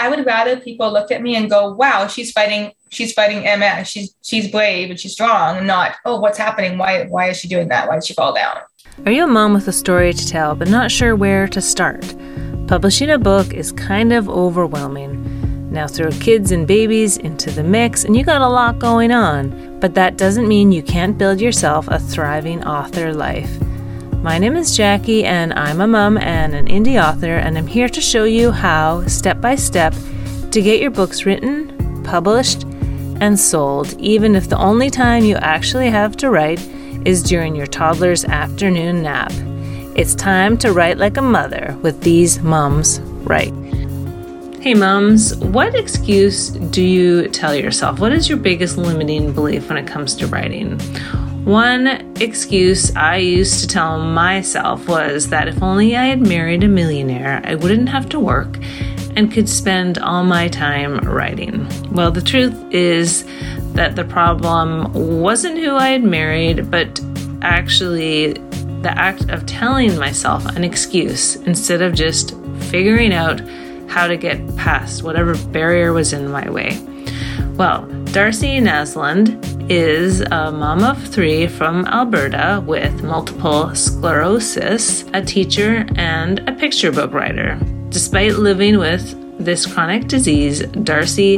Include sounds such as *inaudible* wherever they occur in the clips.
I would rather people look at me and go, wow, she's fighting, she's fighting MS. She's she's brave and she's strong, and not, oh, what's happening? Why why is she doing that? Why did she fall down? Are you a mom with a story to tell but not sure where to start? Publishing a book is kind of overwhelming. Now throw kids and babies into the mix, and you got a lot going on. But that doesn't mean you can't build yourself a thriving author life. My name is Jackie, and I'm a mom and an indie author, and I'm here to show you how, step by step, to get your books written, published, and sold, even if the only time you actually have to write is during your toddler's afternoon nap. It's time to write like a mother with these mums write. Hey, mums, what excuse do you tell yourself? What is your biggest limiting belief when it comes to writing? One excuse I used to tell myself was that if only I had married a millionaire, I wouldn't have to work and could spend all my time writing. Well, the truth is that the problem wasn't who I had married, but actually the act of telling myself an excuse instead of just figuring out how to get past whatever barrier was in my way. Well, Darcy Naslund is a mom of three from Alberta with multiple sclerosis, a teacher, and a picture book writer. Despite living with this chronic disease, Darcy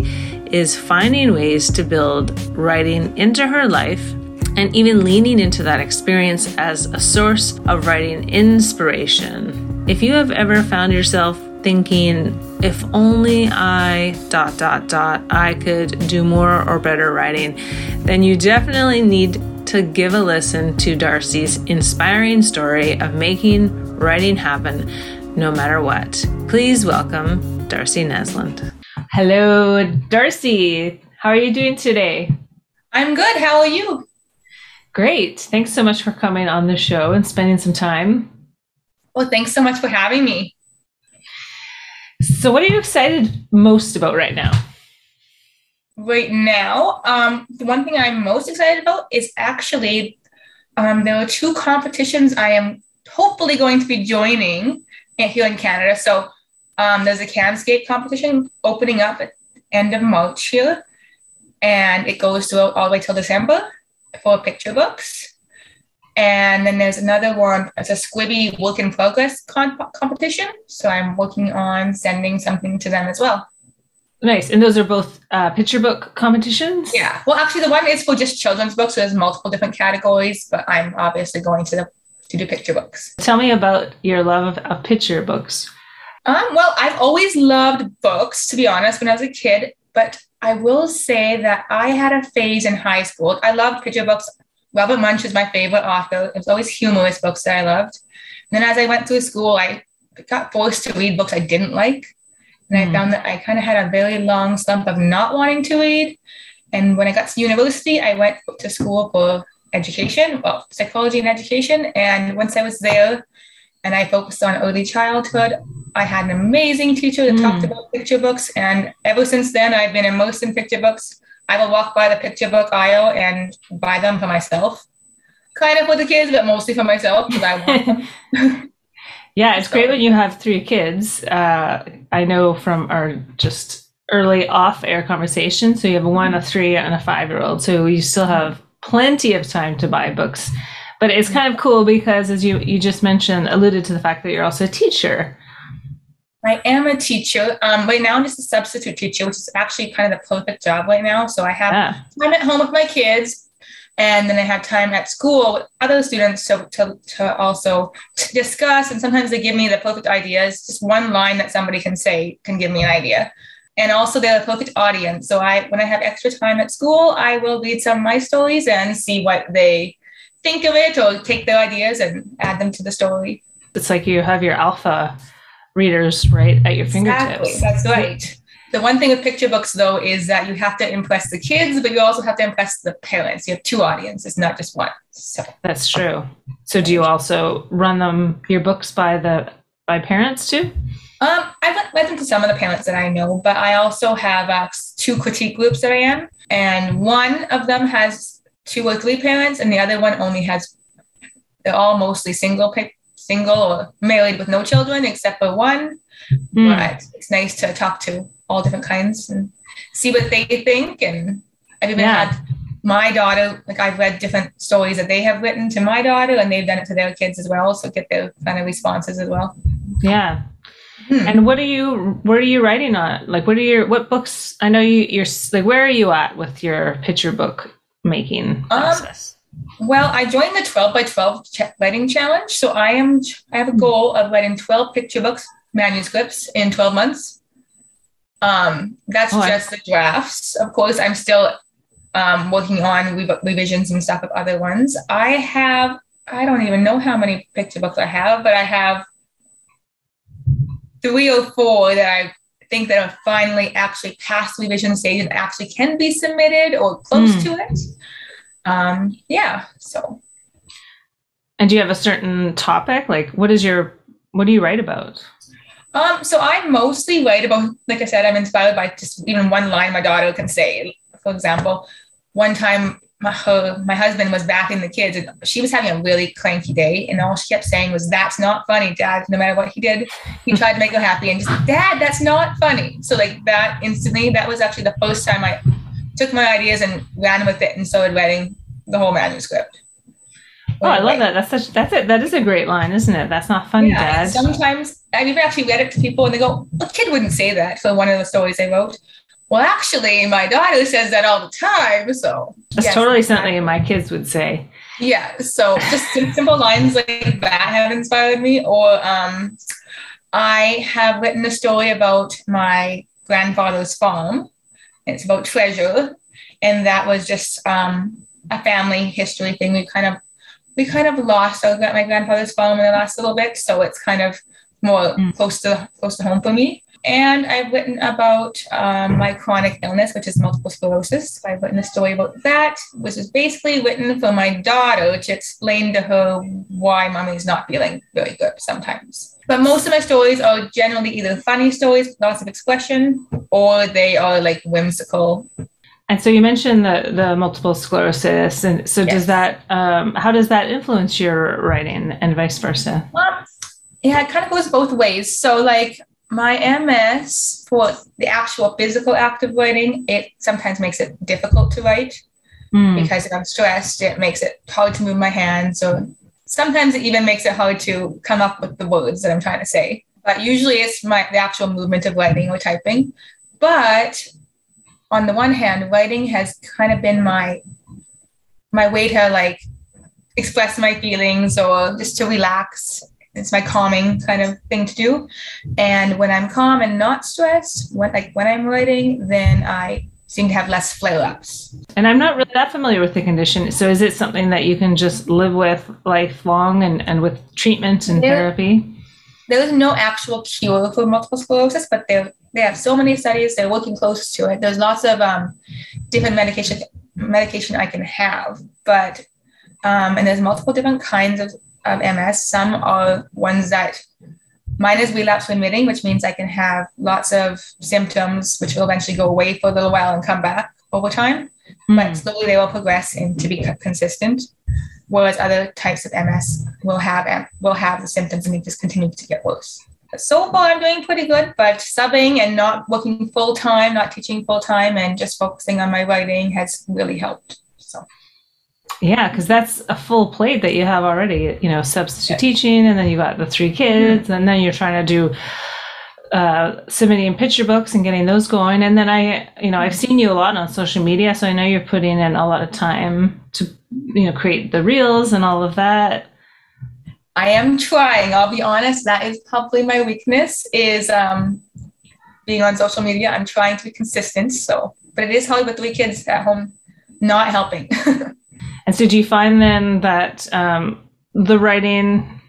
is finding ways to build writing into her life and even leaning into that experience as a source of writing inspiration. If you have ever found yourself thinking, if only I dot dot dot I could do more or better writing, then you definitely need to give a listen to Darcy's inspiring story of making writing happen no matter what. Please welcome Darcy Nesland. Hello, Darcy. How are you doing today? I'm good. How are you? Great. Thanks so much for coming on the show and spending some time. Well, thanks so much for having me. So, what are you excited most about right now? Right now, um, the one thing I'm most excited about is actually um, there are two competitions I am hopefully going to be joining here in Canada. So, um, there's a CANSCAIP competition opening up at end of March here, and it goes to all the way till December for picture books. And then there's another one, it's a SCBWI work in progress comp- competition. So I'm working on sending something to them as well. Nice. And those are both uh, picture book competitions? Yeah. Well, actually, the one is for just children's books. So there's multiple different categories, but I'm obviously going to, the, to do picture books. Tell me about your love of, of picture books. Um, well, I've always loved books, to be honest, when I was a kid. But I will say that I had a phase in high school. I loved picture books. Robert Munsch is my favorite author. It was always humorous books that I loved. And then as I went through school, I got forced to read books I didn't like. And mm. I hmm. found that I kind of had a very long slump of not wanting to read. And when I got to university, I went to school for education, well, psychology and education. And once I was there and I focused on early childhood, I had an amazing teacher that mm. talked about picture books. And ever since then, I've been immersed in picture books. I will walk by the picture book aisle and buy them for myself. Kind of for the kids, but mostly for myself because I want them. *laughs* *laughs* yeah, it's so. great when you have three kids. Uh, I know from our just early off air conversation. So you have a one, a three, and a five year old. So you still have plenty of time to buy books. But it's kind of cool because, as you, you just mentioned, alluded to the fact that you're also a teacher. I am a teacher. Um, right now, I'm just a substitute teacher, which is actually kind of the perfect job right now. So I have yeah. time at home with my kids, and then I have time at school with other students to, to, to also to discuss. And sometimes they give me the perfect ideas. Just one line that somebody can say can give me an idea. And also, they're the perfect audience. So I, when I have extra time at school, I will read some of my stories and see what they think of it, or take their ideas and add them to the story. It's like you have your alpha readers right at your fingertips. Exactly. That's right. The one thing with picture books, though, is that you have to impress the kids, but you also have to impress the parents. You have two audiences, not just one. So that's true. So, do you also run them your books by the by parents too? Um, I've led them to some of the parents that I know, but I also have uh, two critique groups that I am, and one of them has two or three parents, and the other one only has. They're all mostly single single or married with no children except for one. Mm. But it's nice to talk to all different kinds and see what they think. And I've even Yeah. had my daughter, like I've read different stories that they have written to my daughter and they've done it to their kids as well. So get their kind of responses as well. Yeah. Hmm. And what are you what are you writing on? Like what are your what books I know you you're like where are you at with your picture book making process? Well, I joined the 12 by 12 ch- writing challenge. So I am I have a goal of writing 12 picture books manuscripts in 12 months. Um, that's Oh, I- just the drafts. Of course, I'm still um, working on rev- revisions and stuff of other ones. I have I don't even know how many picture books I have, but I have three or four that I think that are finally actually past revision stage and actually can be submitted or close Hmm. to it. Um, yeah, so And do you have a certain topic? Like what is your what do you write about? Um, so I mostly write about, like I said, I'm inspired by just even one line my daughter can say. For example, one time my her, my husband was backing the kids and she was having a really cranky day, and all she kept saying was, "That's not funny, Dad." No matter what he did, he *laughs* tried to make her happy, and just, "Dad, that's not funny." So like that instantly, that was actually the first time I took my ideas and ran with it and started writing the whole manuscript. Oh, I love that. That's such that's it. That is a great line, isn't it? That's not funny, Yeah, Dad. sometimes I've even actually read it to people and they go, a kid wouldn't say that for one of the stories I wrote. Well, actually, my daughter says that all the time. So That's yes, totally something my kids would say. Yeah. So just simple lines like that have inspired me. Or um, I have written a story about my grandfather's farm. It's about treasure. And that was just um, a family history thing. We kind of we kind of lost our, my grandfather's farm in the last little bit. So it's kind of more Mm. close to close to home for me. And I've written about um, my chronic illness, which is multiple sclerosis. I've written a story about that, which is basically written for my daughter to explain to her why mommy's not feeling very good sometimes. But most of my stories are generally either funny stories, lots of expression, or they are like whimsical. And so you mentioned the the multiple sclerosis, and so Yes. does that? Um, how does that influence your writing, and vice versa? Um, yeah, it kind of goes both ways. So, like my MS for the actual physical act of writing, it sometimes makes it difficult to write. Mm. because if I'm stressed, it makes it hard to move my hands, or sometimes it even makes it hard to come up with the words that I'm trying to say. But usually it's my the actual movement of writing or typing. But on the one hand, writing has kind of been my my way to like express my feelings or just to relax. It's my calming kind of thing to do. And when I'm calm and not stressed, when like when I'm writing, then I seem to have less flare-ups. And I'm not really that familiar with the condition. So is it something that you can just live with lifelong, and and with treatment and Yeah. therapy? there is no actual cure for multiple sclerosis, but they they have so many studies. They're working close to it. There's lots of um, different medication medication I can have, but um, and there's multiple different kinds of, of MS. Some are ones that mine is relapse remitting, which means I can have lots of symptoms, which will eventually go away for a little while and come back over time. But Mm. slowly they will progress into be consistent. Whereas other types of MS will have will have the symptoms and they just continue to get worse. So far, I'm doing pretty good, but subbing and not working full time, not teaching full time, and just focusing on my writing has really helped. So Yeah, because that's a full plate that you have already. You know, substitute teaching, and then you got the three kids, and then you're trying to do uh, submitting picture books and getting those going. And then I, you know, I've seen you a lot on social media, so I know you're putting in a lot of time to, you know, create the reels and all of that. I am trying. I'll be honest. That is probably my weakness is um, being on social media. I'm trying to be consistent. So, but it is hard with three kids at home, not helping. *laughs* And so, do you find then that um, the writing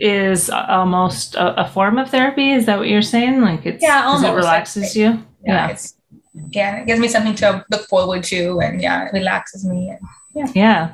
is almost a, a form of therapy? Is that what you're saying? Like it's Yeah, 'cause it almost. relaxes you. yeah, it's yeah, it gives me something to look forward to, and yeah, it relaxes me. And Yeah.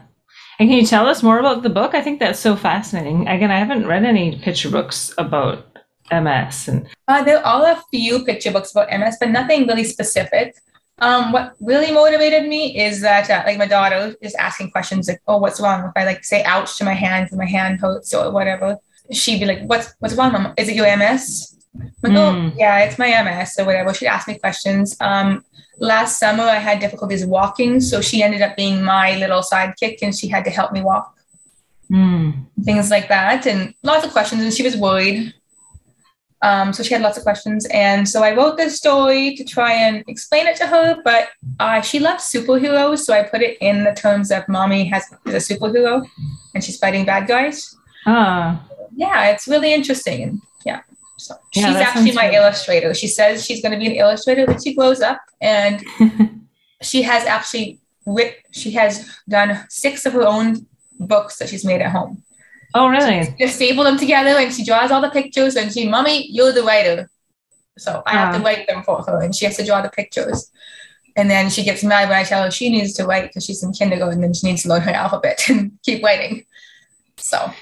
And can you tell us more about the book? I think that's so fascinating. Again, I haven't read any picture books about MS and Uh, there are a few picture books about MS, but nothing really specific. Um, what really motivated me is that, uh, like, my daughter is asking questions like, "Oh, what's wrong?" If I like say "ouch" to my hands and my hand hurts or whatever, she'd be like, "What's what's wrong, mom? Is it your MS?" like, oh, yeah, it's my MS or whatever. She'd ask me questions. Um, last summer, I had difficulties walking. So she ended up being my little sidekick and she had to help me walk. Mm. Things like that. And lots of questions. And she was worried. Um, so she had lots of questions. And so I wrote this story to try and explain it to her. But uh, she loves superheroes. So I put it in the terms of mommy has is a superhero and she's fighting bad guys. Ah. Yeah, it's really interesting. Yeah. So Yeah, she's actually my good. illustrator. She says she's going to be an illustrator when she grows up, and *laughs* she has actually writ- she has done six of her own books that she's made at home. Oh, really? Just staple them together, and she draws all the pictures. And she, mommy, you're the writer, so I have to write them for her, and she has to draw the pictures. And then she gets mad when I tell her she needs to write because she's in kindergarten and she needs to learn her alphabet and *laughs* keep writing. So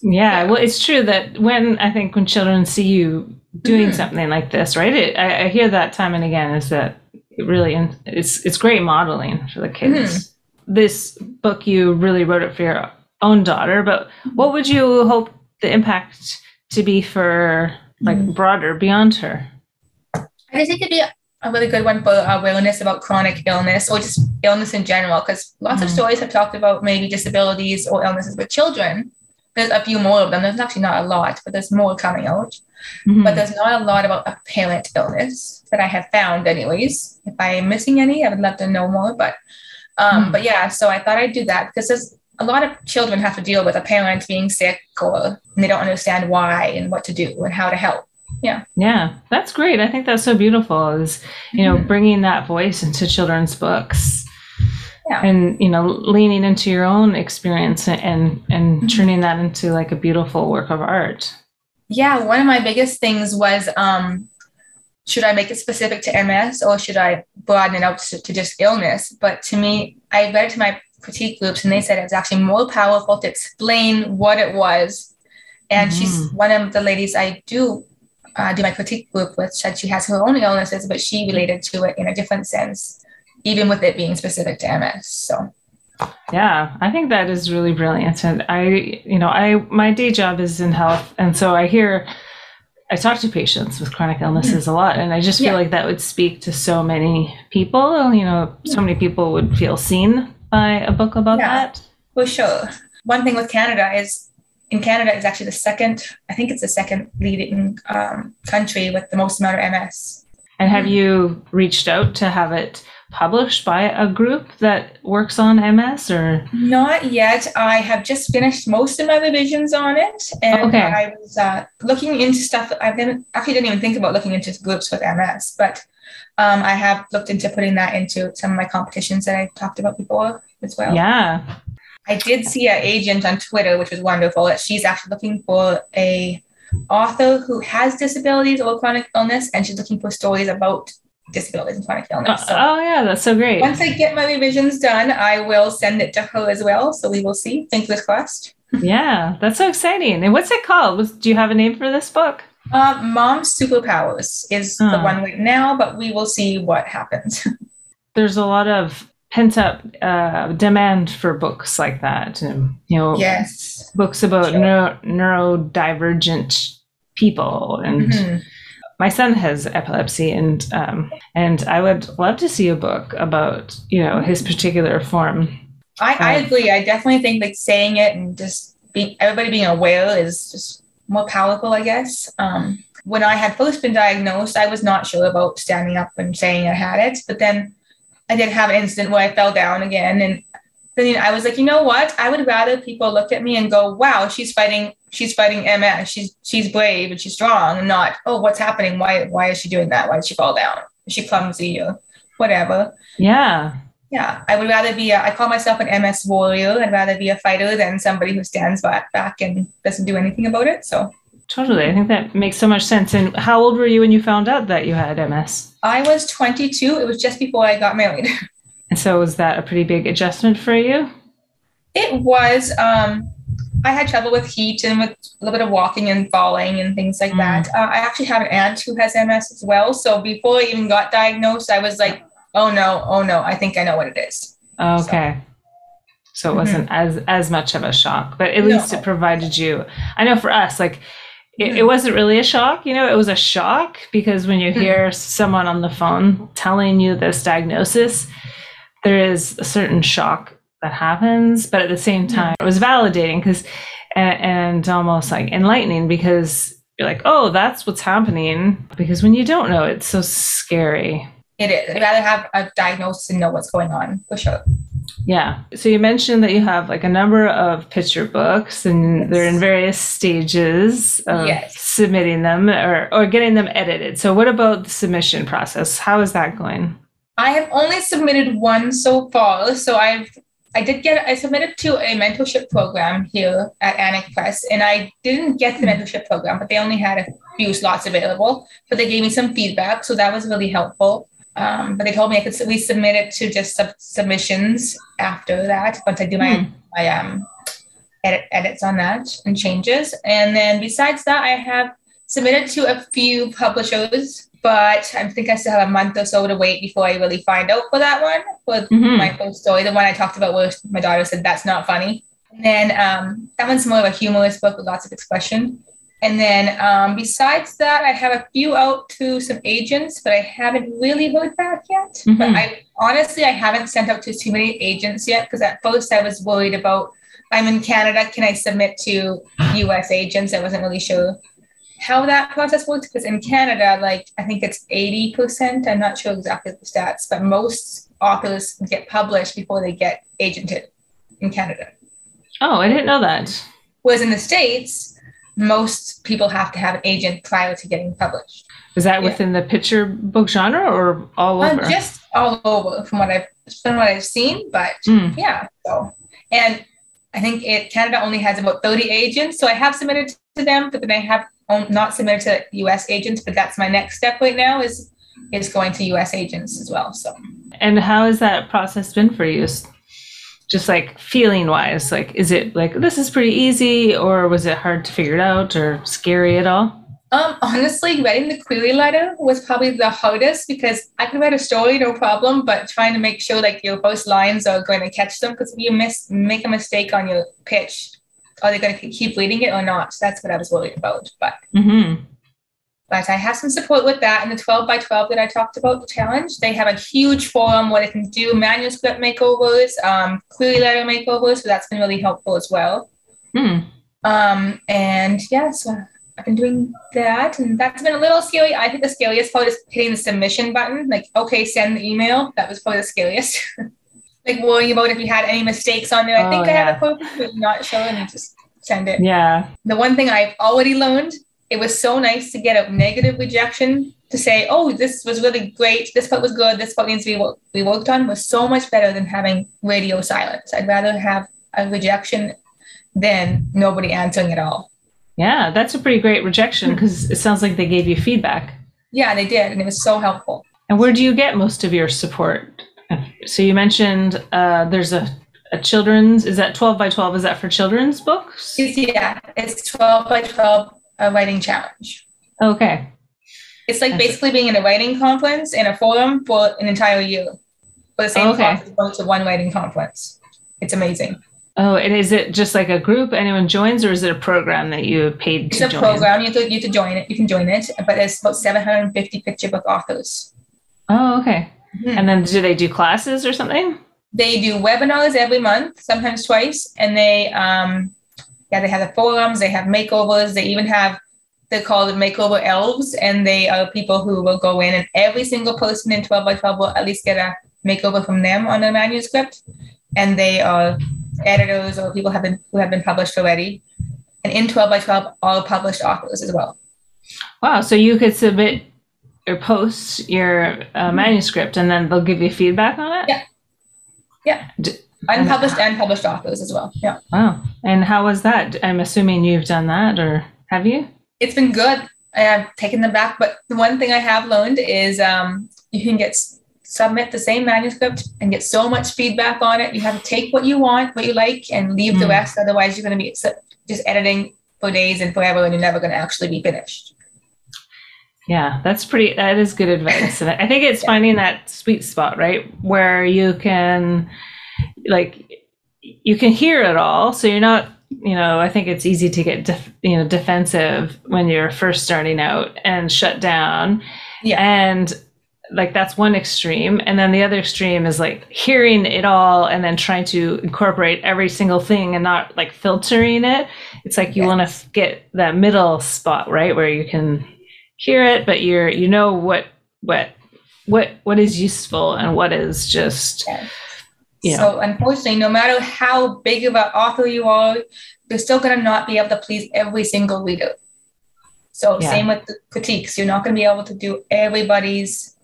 Yeah, well, it's true that when I think when children see you doing Mhm. something like this, right? It, I, I hear that time and again is that it really it's it's great modeling for the kids. This book you really wrote it for your own daughter, but what would you hope the impact to be for like Mhm. broader beyond her? I just think it'd be a really good one for awareness about chronic illness or just illness in general, because lots of Mhm. stories have talked about maybe disabilities or illnesses with children. There's a few more of them. There's actually not a lot, but there's more coming out. Mhm. But there's not a lot about apparent illness that I have found, anyways. If I am missing any, I would love to know more. But um, Hmm. but yeah, so I thought I'd do that because there's a lot of children have to deal with a parent being sick or and they don't understand why and what to do and how to help. Yeah, Yeah. that's great. I think that's so beautiful. Is you know Mhm. bringing that voice into children's books, Yeah. and you know leaning into your own experience and and Mhm. turning that into like a beautiful work of art. yeah one of my biggest things was um should i make it specific to ms or should i broaden it out to, to just illness but to me i read it to my critique groups and they said it was actually more powerful to explain what it was and she's Mhm. one of the ladies i do uh, do my critique group with said she has her own illnesses but she related to it in a different sense even with it being specific to ms so Yeah, I think that is really brilliant. And I, you know, I my day job is in health, and so I hear. I talk to patients with chronic illnesses a lot, and I just feel Yeah. like that would speak to so many people. You know, so many people would feel seen by a book about Yeah. that. For sure. One thing with Canada is in Canada is actually the second, I think it's the second leading um, country with the most amount of MS. And have you reached out to have it published by a group that works on MS or? Not yet. I have just finished most of my revisions on it, and Okay. I was uh, looking into stuff. I've been actually didn't even think about looking into groups with MS, but um, I have looked into putting that into some of my competitions that I talked about before as well. Yeah. I did see an agent on Twitter, which was wonderful. That she's actually looking for a author who has disabilities or chronic illness, and she's looking for stories about disabilities and chronic Uh, illness. So oh, yeah, that's so great. once I get my revisions done, I will send it to her as well. So we will see. Fingers crossed. Yeah, that's so exciting. And what's it called? Do you have a name for this book? Uh, Mom's Superpowers is the Oh. one right now, but we will see what happens. *laughs* There's a lot of pent up uh, demand for books like that. And, you know, yes. books about Sure. neuro, neurodivergent people. And Mhm. my son has epilepsy, and um, and I would love to see a book about you know his particular form. I, I Um, agree. I definitely think like saying it and just being everybody being aware is just more powerful, I guess. Um, when I had first been diagnosed, I was not sure about standing up and saying I had it, but then I did have an incident where I fell down again, and then I was like, you know what? I would rather people look at me and go, "Wow, she's fighting. She's fighting MS. She's she's brave and she's strong." And not, "Oh, what's happening? Why why is she doing that? Why did she fall down? Is she clumsy or whatever?" Yeah, Yeah, I would rather be. A, I call myself an MS warrior. I'd rather be a fighter than somebody who stands back back and doesn't do anything about it. So totally. I think that makes so much sense. And how old were you when you found out that you had MS? I was 22. It was just before I got married. *laughs* And so was that a pretty big adjustment for you? It was. Um, I had trouble with heat and with a little bit of walking and falling and things like Mm. that. Uh, I actually have an aunt who has MS as well. So before I even got diagnosed, I was like, "Oh no, oh no, I think I know what it is." Okay. So it wasn't mm-hmm. as as much of a shock, but at least it provided you. I know for us, like it, it mm-hmm. wasn't really a shock. You know, it was a shock because when you mm-hmm. hear someone on the phone telling you this diagnosis, there is a certain shock that happens. But at the same time, it was validating because, and, and almost like enlightening because you're like, oh, that's what's happening. Because when you don't know, it's so scary. It is. I'd rather have a diagnosis and know what's going on for sure. Yeah. So you mentioned that you have like a number of picture books and Yes. they're in various stages of Yes. submitting them or, or getting them edited. So what about the submission process? How is that going? I have only submitted one so far. So I've I did get I submitted to a mentorship program here at Annick Press, and I didn't get the mentorship program, but they only had a few slots available. But they gave me some feedback, so that was really helpful. Um, but they told me I could at least submit it to just sub- submissions after that once I do my Hmm. my um edit, edits on that and changes. And then besides that, I have submitted to a few publishers, but I think I still have a month or so to wait before I really find out for that one. For Mhm. my first story, the one I talked about where my daughter said that's not funny. And then um, that one's more of a humorous book with lots of expression. And then um, besides that, I have a few out to some agents, but I haven't really heard back yet. But Mhm. I honestly I haven't sent out to too many agents yet because at first I was worried about I'm in Canada, can I submit to *gasps* US agents? I wasn't really sure how that process works because in Canada, like I think it's 80%. I'm not sure exactly the stats, but most authors get published before they get agented in Canada. Oh, I didn't know that. Whereas in the States, most people have to have an agent prior to getting published. Is that Yeah. within the picture book genre or all Uh, over? just all over from what I've from what I've seen, but Mm. yeah. So and I think it Canada only has about 30 agents, so I have submitted to them, but then I have not submitted to US agents. But that's my next step right now is is going to US agents as well. So And how has that process been for you? Just like feeling wise, like is it like this is pretty easy or was it hard to figure it out or scary at all? Um, honestly, writing the query letter was probably the hardest because I could write a story, no problem, but trying to make sure like your first lines are going to catch them because if you miss make a mistake on your pitch, are they going to keep reading it or not? So that's what I was worried about. But Mm-hmm. But I have some support with that. And the 12 by 12 that I talked about, the challenge, they have a huge forum where they can do manuscript makeovers, um, query letter makeovers. So that's been really helpful as well. Hmm. Um, and yeah, so I've been doing that, and that's been a little scary. I think the scariest part is hitting the submission button. Like, okay, send the email. That was probably the scariest. *laughs* like worrying about if you had any mistakes on there. I think Oh, I have yeah. it perfect, but not sure, and just send it. Yeah. The one thing I've already learned, it was so nice to get a negative rejection to say, oh, this was really great. This part was good. This part needs to be what we worked on was so much better than having radio silence. I'd rather have a rejection than nobody answering at all. Yeah, that's a pretty great rejection because it sounds like they gave you feedback. Yeah, they did, and it was so helpful. And where do you get most of your support? So you mentioned uh, there's a, a children's, is that 12 by 12? Is that for children's books? It's, yeah, it's 12 by 12 a writing challenge. Okay. It's like That's- basically being in a writing conference in a forum for an entire year for the same Okay. cost going to one writing conference. It's amazing. Oh, and is it just like a group anyone joins or is it a program that you paid It's to a program. You have, to, you have to join it. You can join it, but there's about 750 picture book authors. Oh, okay. Mhm. And then do they do classes or something? They do webinars every month, sometimes twice, and they um yeah they have the forums, they have makeovers, they even have they're called makeover elves, and they are people who will go in and every single person in 12 by 12 will at least get a makeover from them on their manuscript, and they are editors or people have been who have been published already, and in 12 by 12 all published authors as well. Wow. So you could submit or post your uh, manuscript and then they'll give you feedback on it? Yeah. Yeah. D- Unpublished and published authors as well. Yeah. wow. And how was that? I'm assuming you've done that or have you? it's been good. I have taken them back, but the one thing I have learned is um, you can get submit the same manuscript and get so much feedback on it. You have to take what you want, what you like, and leave the Mm. rest. Otherwise, you're going to be just editing for days and forever, and you're never going to actually be finished. Yeah, that's pretty, that is good advice. *laughs* And I think it's finding that sweet spot, right? Where you can, like, you can hear it all. So you're not you know, I think it's easy to get, def- you know, defensive when you're first starting out and shut down. Yeah. And like that's one extreme. And then the other extreme is like hearing it all and then trying to incorporate every single thing and not like filtering it. It's like you Yes. want to get that middle spot, right? Where you can hear it, but you're, you know, what, what, what, what is useful and what is just, Yeah. So unfortunately, no matter how big of an author you are, you're still gonna not be able to please every single reader. So Yeah. same with the critiques. You're not gonna be able to do everybody's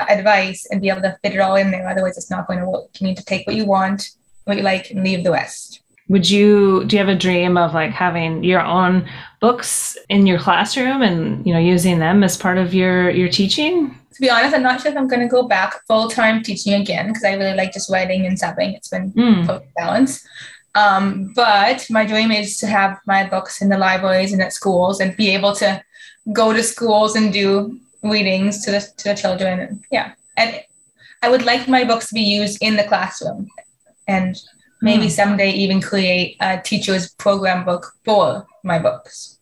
advice and be able to fit it all in there. Otherwise, it's not going to work. You need to take what you want, what you like, and leave the rest. Would you do you have a dream of like having your own books in your classroom and you know using them as part of your your teaching To be honest, I'm not sure if I'm gonna go back full time teaching again because I really like just writing and subbing. It's been Mm, balance. Um, but my dream is to have my books in the libraries and at schools and be able to go to schools and do readings to the to the children. And yeah, and I would like my books to be used in the classroom, and maybe Hmm. someday even create a teacher's program book for my books,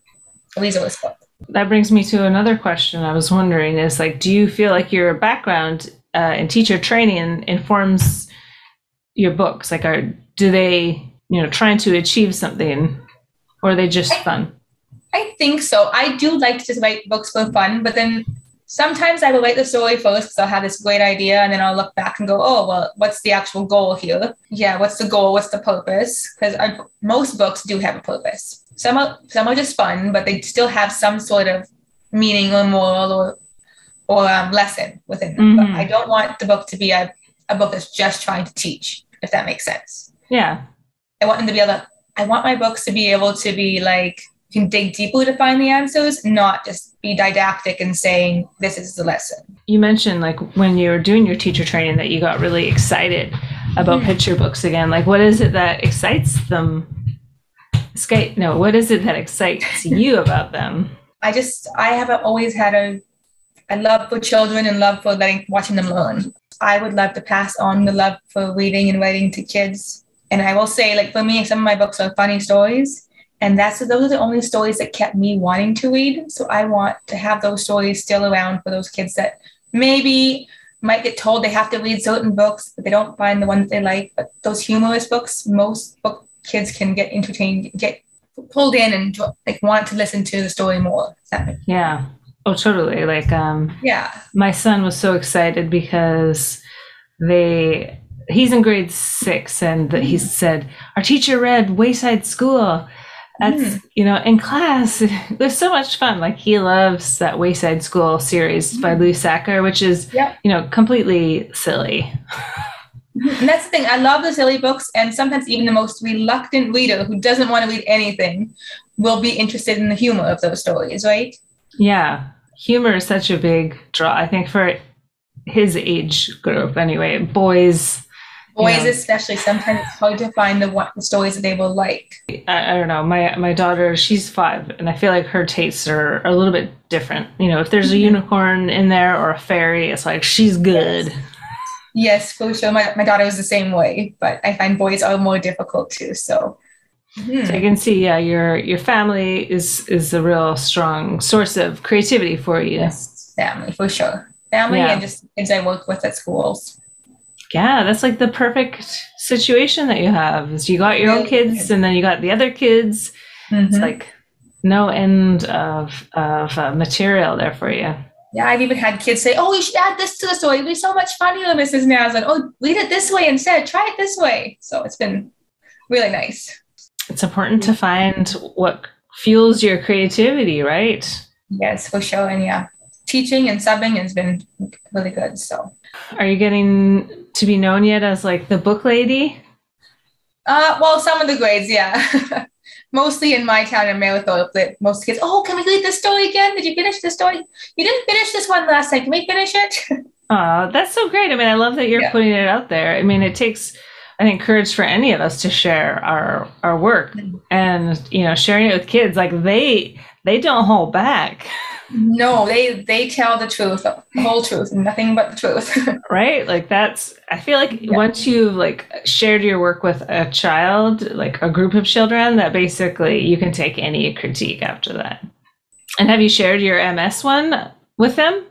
resource book. that brings me to another question i was wondering is like do you feel like your background uh, in teacher training informs your books like are do they you know trying to achieve something or are they just fun I think so. I do like to just write books for fun, but then sometimes I will write the story first because I'll have this great idea and then I'll look back and go, oh, well, what's the actual goal here? Yeah, what's the goal? What's the purpose? Because most books do have a purpose. Some are, some are just fun, but they still have some sort of meaning or moral or, or um, lesson within them. But Mhm. I don't want the book to be a, a book that's just trying to teach, if that makes sense. yeah I want them to be able to, I want my books to be able to be like, you can dig deeply to find the answers, not just be didactic and saying, this is the lesson. you mentioned like when you were doing your teacher training that you got really excited about Mhm. picture books again like what is it that excites them Sky, no what is it that excites *laughs* you about them I just, I haven't always had a, a love for children and love for letting, watching them learn. I would love to pass on the love for reading and writing to kids. And I will say, like, for me, some of my books are funny stories. And that's those are the only stories that kept me wanting to read. So I want to have those stories still around for those kids that maybe might get told they have to read certain books, but they don't find the ones they like. But those humorous books, most book kids can get entertained, get pulled in and like want to listen to the story more. Does that make- yeah oh totally like um Yeah. my son was so excited because they he's in grade six and he said our teacher read wayside school that's hmm. you know in class *laughs* it was so much fun. Like he loves that wayside school series by hmm. lou Sachar which is Yep. you know completely silly. Hmm. And that's the thing. I love the silly books, and sometimes even the most reluctant reader who doesn't want to read anything will be interested in the humor of those stories, right? yeah. Humor is such a big draw. I think for his age group anyway boys Boys, Yeah. especially, sometimes it's hard to find the, one, the stories that they will like. I, I don't know. My my daughter, she's five, and I feel like her tastes are, are a little bit different. You know, if there's a Mhm. unicorn in there or a fairy, it's like she's good. Yes, for sure. My, my daughter was the same way, but I find boys are more difficult too. So, Mhm. So you can see, yeah, your your family is is a real strong source of creativity for you. yes, family for sure. Family Yeah. and just kids I work with at schools. Yeah, that's like the perfect situation that you have. Is you got your own kids, and then you got the other kids. It's Mhm. like no end of of uh, material there for you. Yeah, I've even had kids say, "Oh, you should add this to the story. It'd be so much funnier, Mrs. Naslin. Oh, read it this way instead. Try it this way." So it's been really nice. It's important to find what fuels your creativity, right? Yes, for sure. And yeah, teaching and subbing has been really good. So, Are you getting to be known yet as like the book lady? uh, well, some of the grades, yeah. *laughs* Mostly in my town in Marathon, that most kids, oh, can we read this story again? Did you finish the story? You didn't finish this one last time. Can we finish it? *laughs* Oh, that's so great. I mean, I love that you're Yeah. putting it out there. I mean, it takes, I think, courage for any of us to share our our work Mhm. and you know sharing it with kids. Like they they don't hold back. *laughs* No, they they tell the truth, the whole truth, nothing but the truth. *laughs* right? Like that's I feel like yeah. once you've like shared your work with a child, like a group of children, that basically you can take any critique after that. And have you shared your MS one with them?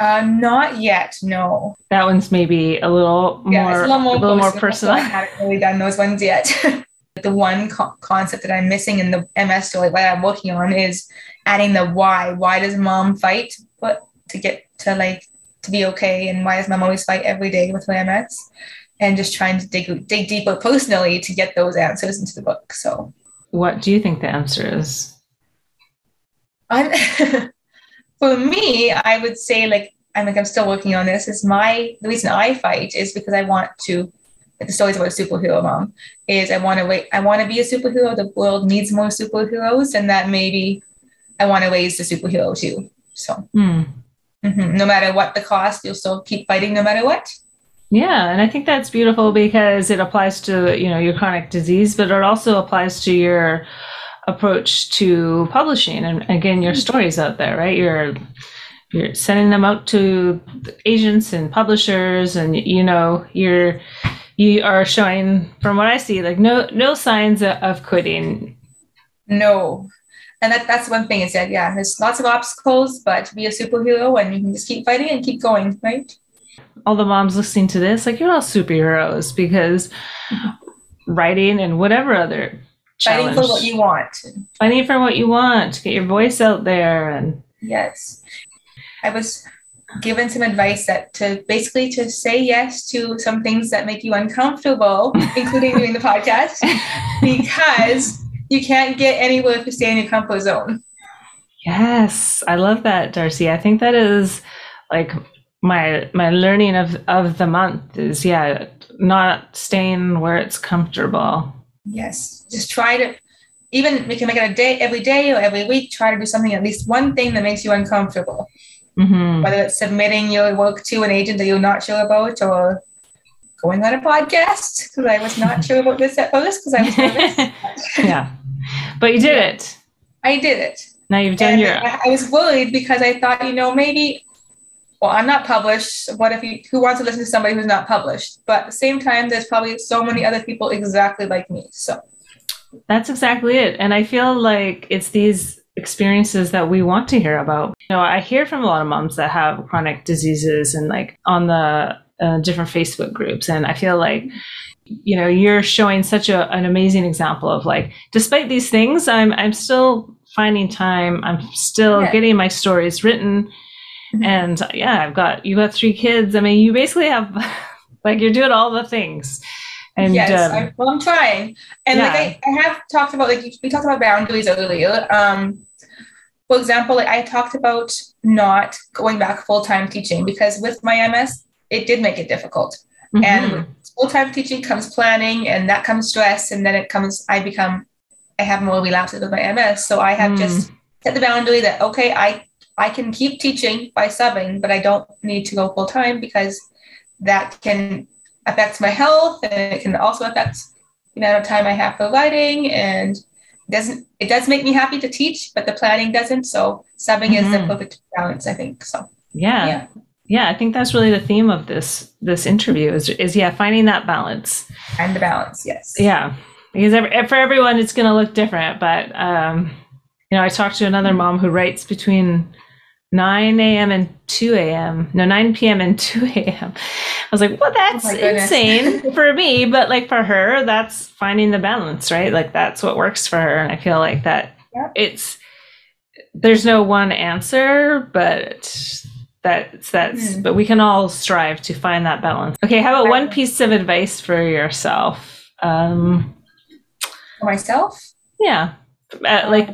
Uh, not yet. No. That one's maybe a little yeah, more, a little more, a little more personal. I haven't really done those ones yet. *laughs* the one co- concept that I'm missing in the MS story, that I'm working on, is adding the why. Why does mom fight? But to get to like to be okay, and why does mom always fight every day with her MS? And just trying to dig dig deeper personally to get those answers into the book. So, what do you think the answer is? I'm *laughs* for me, I would say like I'm like I'm still working on this. Is my the reason I fight is because I want to the stories about a superhero mom is I want to wait I want to be a superhero. The world needs more superheroes, and that maybe I want to raise the superhero too. So mm. mm-hmm. no matter what the cost, you'll still keep fighting no matter what. Yeah, and I think that's beautiful because it applies to you know your chronic disease, but it also applies to your approach to publishing and again your mm-hmm. stories out there, right? You're you're sending them out to agents and publishers, and you know you're you are showing from what I see like no no signs of quitting. No, and that, that's one thing is that yeah there's lots of obstacles but to be a superhero and you can just keep fighting and keep going right? All the moms listening to this like you're all superheroes because writing and whatever other fighting for what you want. Fighting for what you want get your voice out there and yes. I was given some advice that to basically to say yes to some things that make you uncomfortable *laughs* including doing the podcast *laughs* because you can't get anywhere if you stay in your comfort zone. Yes, I love that, Darcy. I think that is like my my learning of of the month is yeah, not staying where it's comfortable. Yes, just try to even we can make it a day every day or every week. Try to do something at least one thing that makes you uncomfortable. Mm-hmm. Whether it's submitting your work to an agent that you're not sure about, or going on a podcast because I was not sure about this at first because I was nervous. *laughs* yeah. But you did it. I did it. Now you've done and your. I was worried because I thought, you know, maybe, well, I'm not published. What if you, who wants to listen to somebody who's not published? But at the same time, there's probably so many other people exactly like me. So that's exactly it. And I feel like it's these experiences that we want to hear about. You know, I hear from a lot of moms that have chronic diseases and like on the uh, different Facebook groups. And I feel like you know you're showing such a, an amazing example of like despite these things i'm i'm still finding time i'm still yeah. getting my stories written mm-hmm. and yeah i've got you got three kids i mean you basically have *laughs* like you're doing all the things and yes um, I, well i'm trying and yeah. like I, I have talked about like we talked about boundaries earlier um for example like i talked about not going back full-time teaching because with my ms it did make it difficult mm-hmm. and full time teaching comes planning, and that comes stress, and then it comes. I become, I have more relapses with my MS, so I have mm. just set the boundary that okay, I I can keep teaching by subbing, but I don't need to go full time because that can affect my health, and it can also affect the amount of time I have for writing, and it doesn't it does make me happy to teach, but the planning doesn't. So subbing mm-hmm. is the mm-hmm. perfect balance, I think. So yeah. yeah yeah i think that's really the theme of this this interview is, is yeah finding that balance and the balance yes yeah because every, for everyone it's going to look different but um you know i talked to another mom who writes between 9 a.m and 2 a.m no 9 p.m and 2 *laughs* a.m i was like well that's oh insane *laughs* for me but like for her that's finding the balance right? Like that's what works for her and i feel like that yep. it's there's no one answer but that's that's mm. but we can all strive to find that balance. Okay how about one piece of advice for yourself? Um for myself? yeah. Uh, like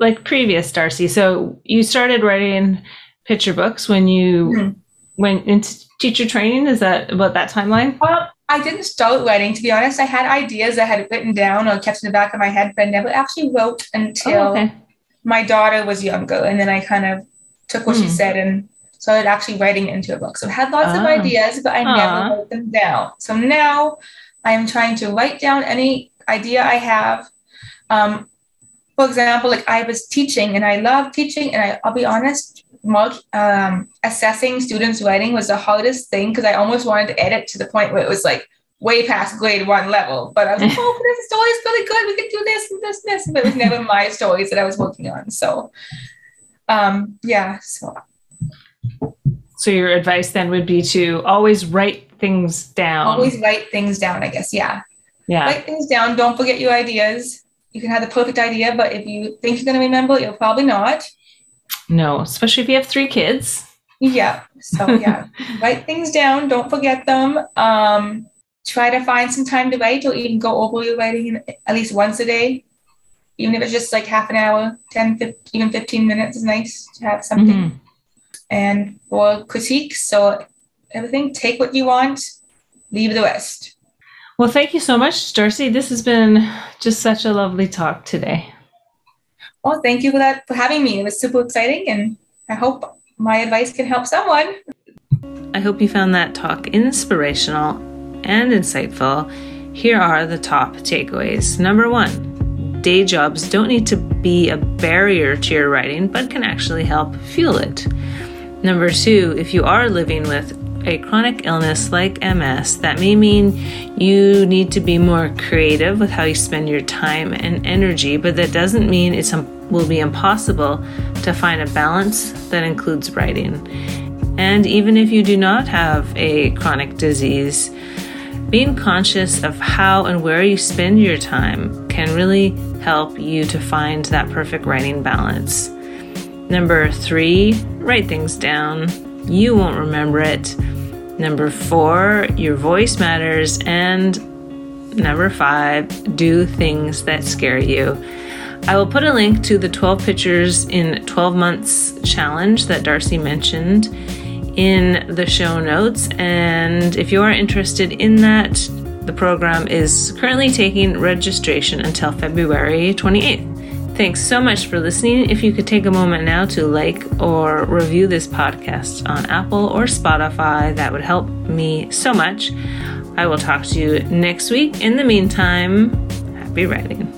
like previous darcy so you started writing picture books when you mm. went into teacher training is that about that timeline uh, i didn't start writing to be honest i had ideas i had written down or kept in the back of my head but I never actually wrote until oh, okay. my daughter was younger and then i kind of took what mm. she hmm. said and started actually writing into a book. So I had lots of ah. ideas, but I never wrote them down. So now I am trying to write down any idea I have. Um, for example, like I was teaching and I love teaching, and I, I'll be honest, multi, um, assessing students' writing was the hardest thing because I almost wanted to edit to the point where it was like way past grade one level. But I was like, *laughs* oh, this story is really good. We could do this and this and this. But it was never *laughs* my stories that I was working on. So, um, yeah. So. So your advice then would be to always write things down. Always write things down. I guess. Yeah. Yeah. Write things down. Don't forget your ideas you can have the perfect idea, but if you think you're going to remember, you'll probably not. No, especially if you have three kids. Yeah. So yeah, *laughs* write things down. Don't forget them. Um, try to find some time to write, or even go over your writing at least once a day, even if it's just like half an hour, 10, 15, even 15 minutes is nice to have something. Mm-hmm. And for critiques, so everything, take what you want, leave the rest. Well, thank you so much, Darcy. This has been just such a lovely talk today. Well, thank you for that for having me. It was super exciting, and I hope my advice can help someone. I hope you found that talk inspirational and insightful. Here are the top takeaways. Number one, day jobs don't need to be a barrier to your writing, but can actually help fuel it. Number two, if you are living with a chronic illness like MS, that may mean you need to be more creative with how you spend your time and energy, but that doesn't mean it will be impossible to find a balance that includes writing. And even if you do not have a chronic disease, being conscious of how and where you spend your time can really help you to find that perfect writing balance. Number three, write things down you won't remember it. Number four, your voice matters. And number five, do things that scare you. I will put a link to the 12 pictures in 12 months challenge that Darcy mentioned in the show notes. And if you are interested in that, the program is currently taking registration until February 28th. Thanks so much for listening. If you could take a moment now to like or review this podcast on Apple or Spotify, that would help me so much. I will talk to you next week. In the meantime, happy writing.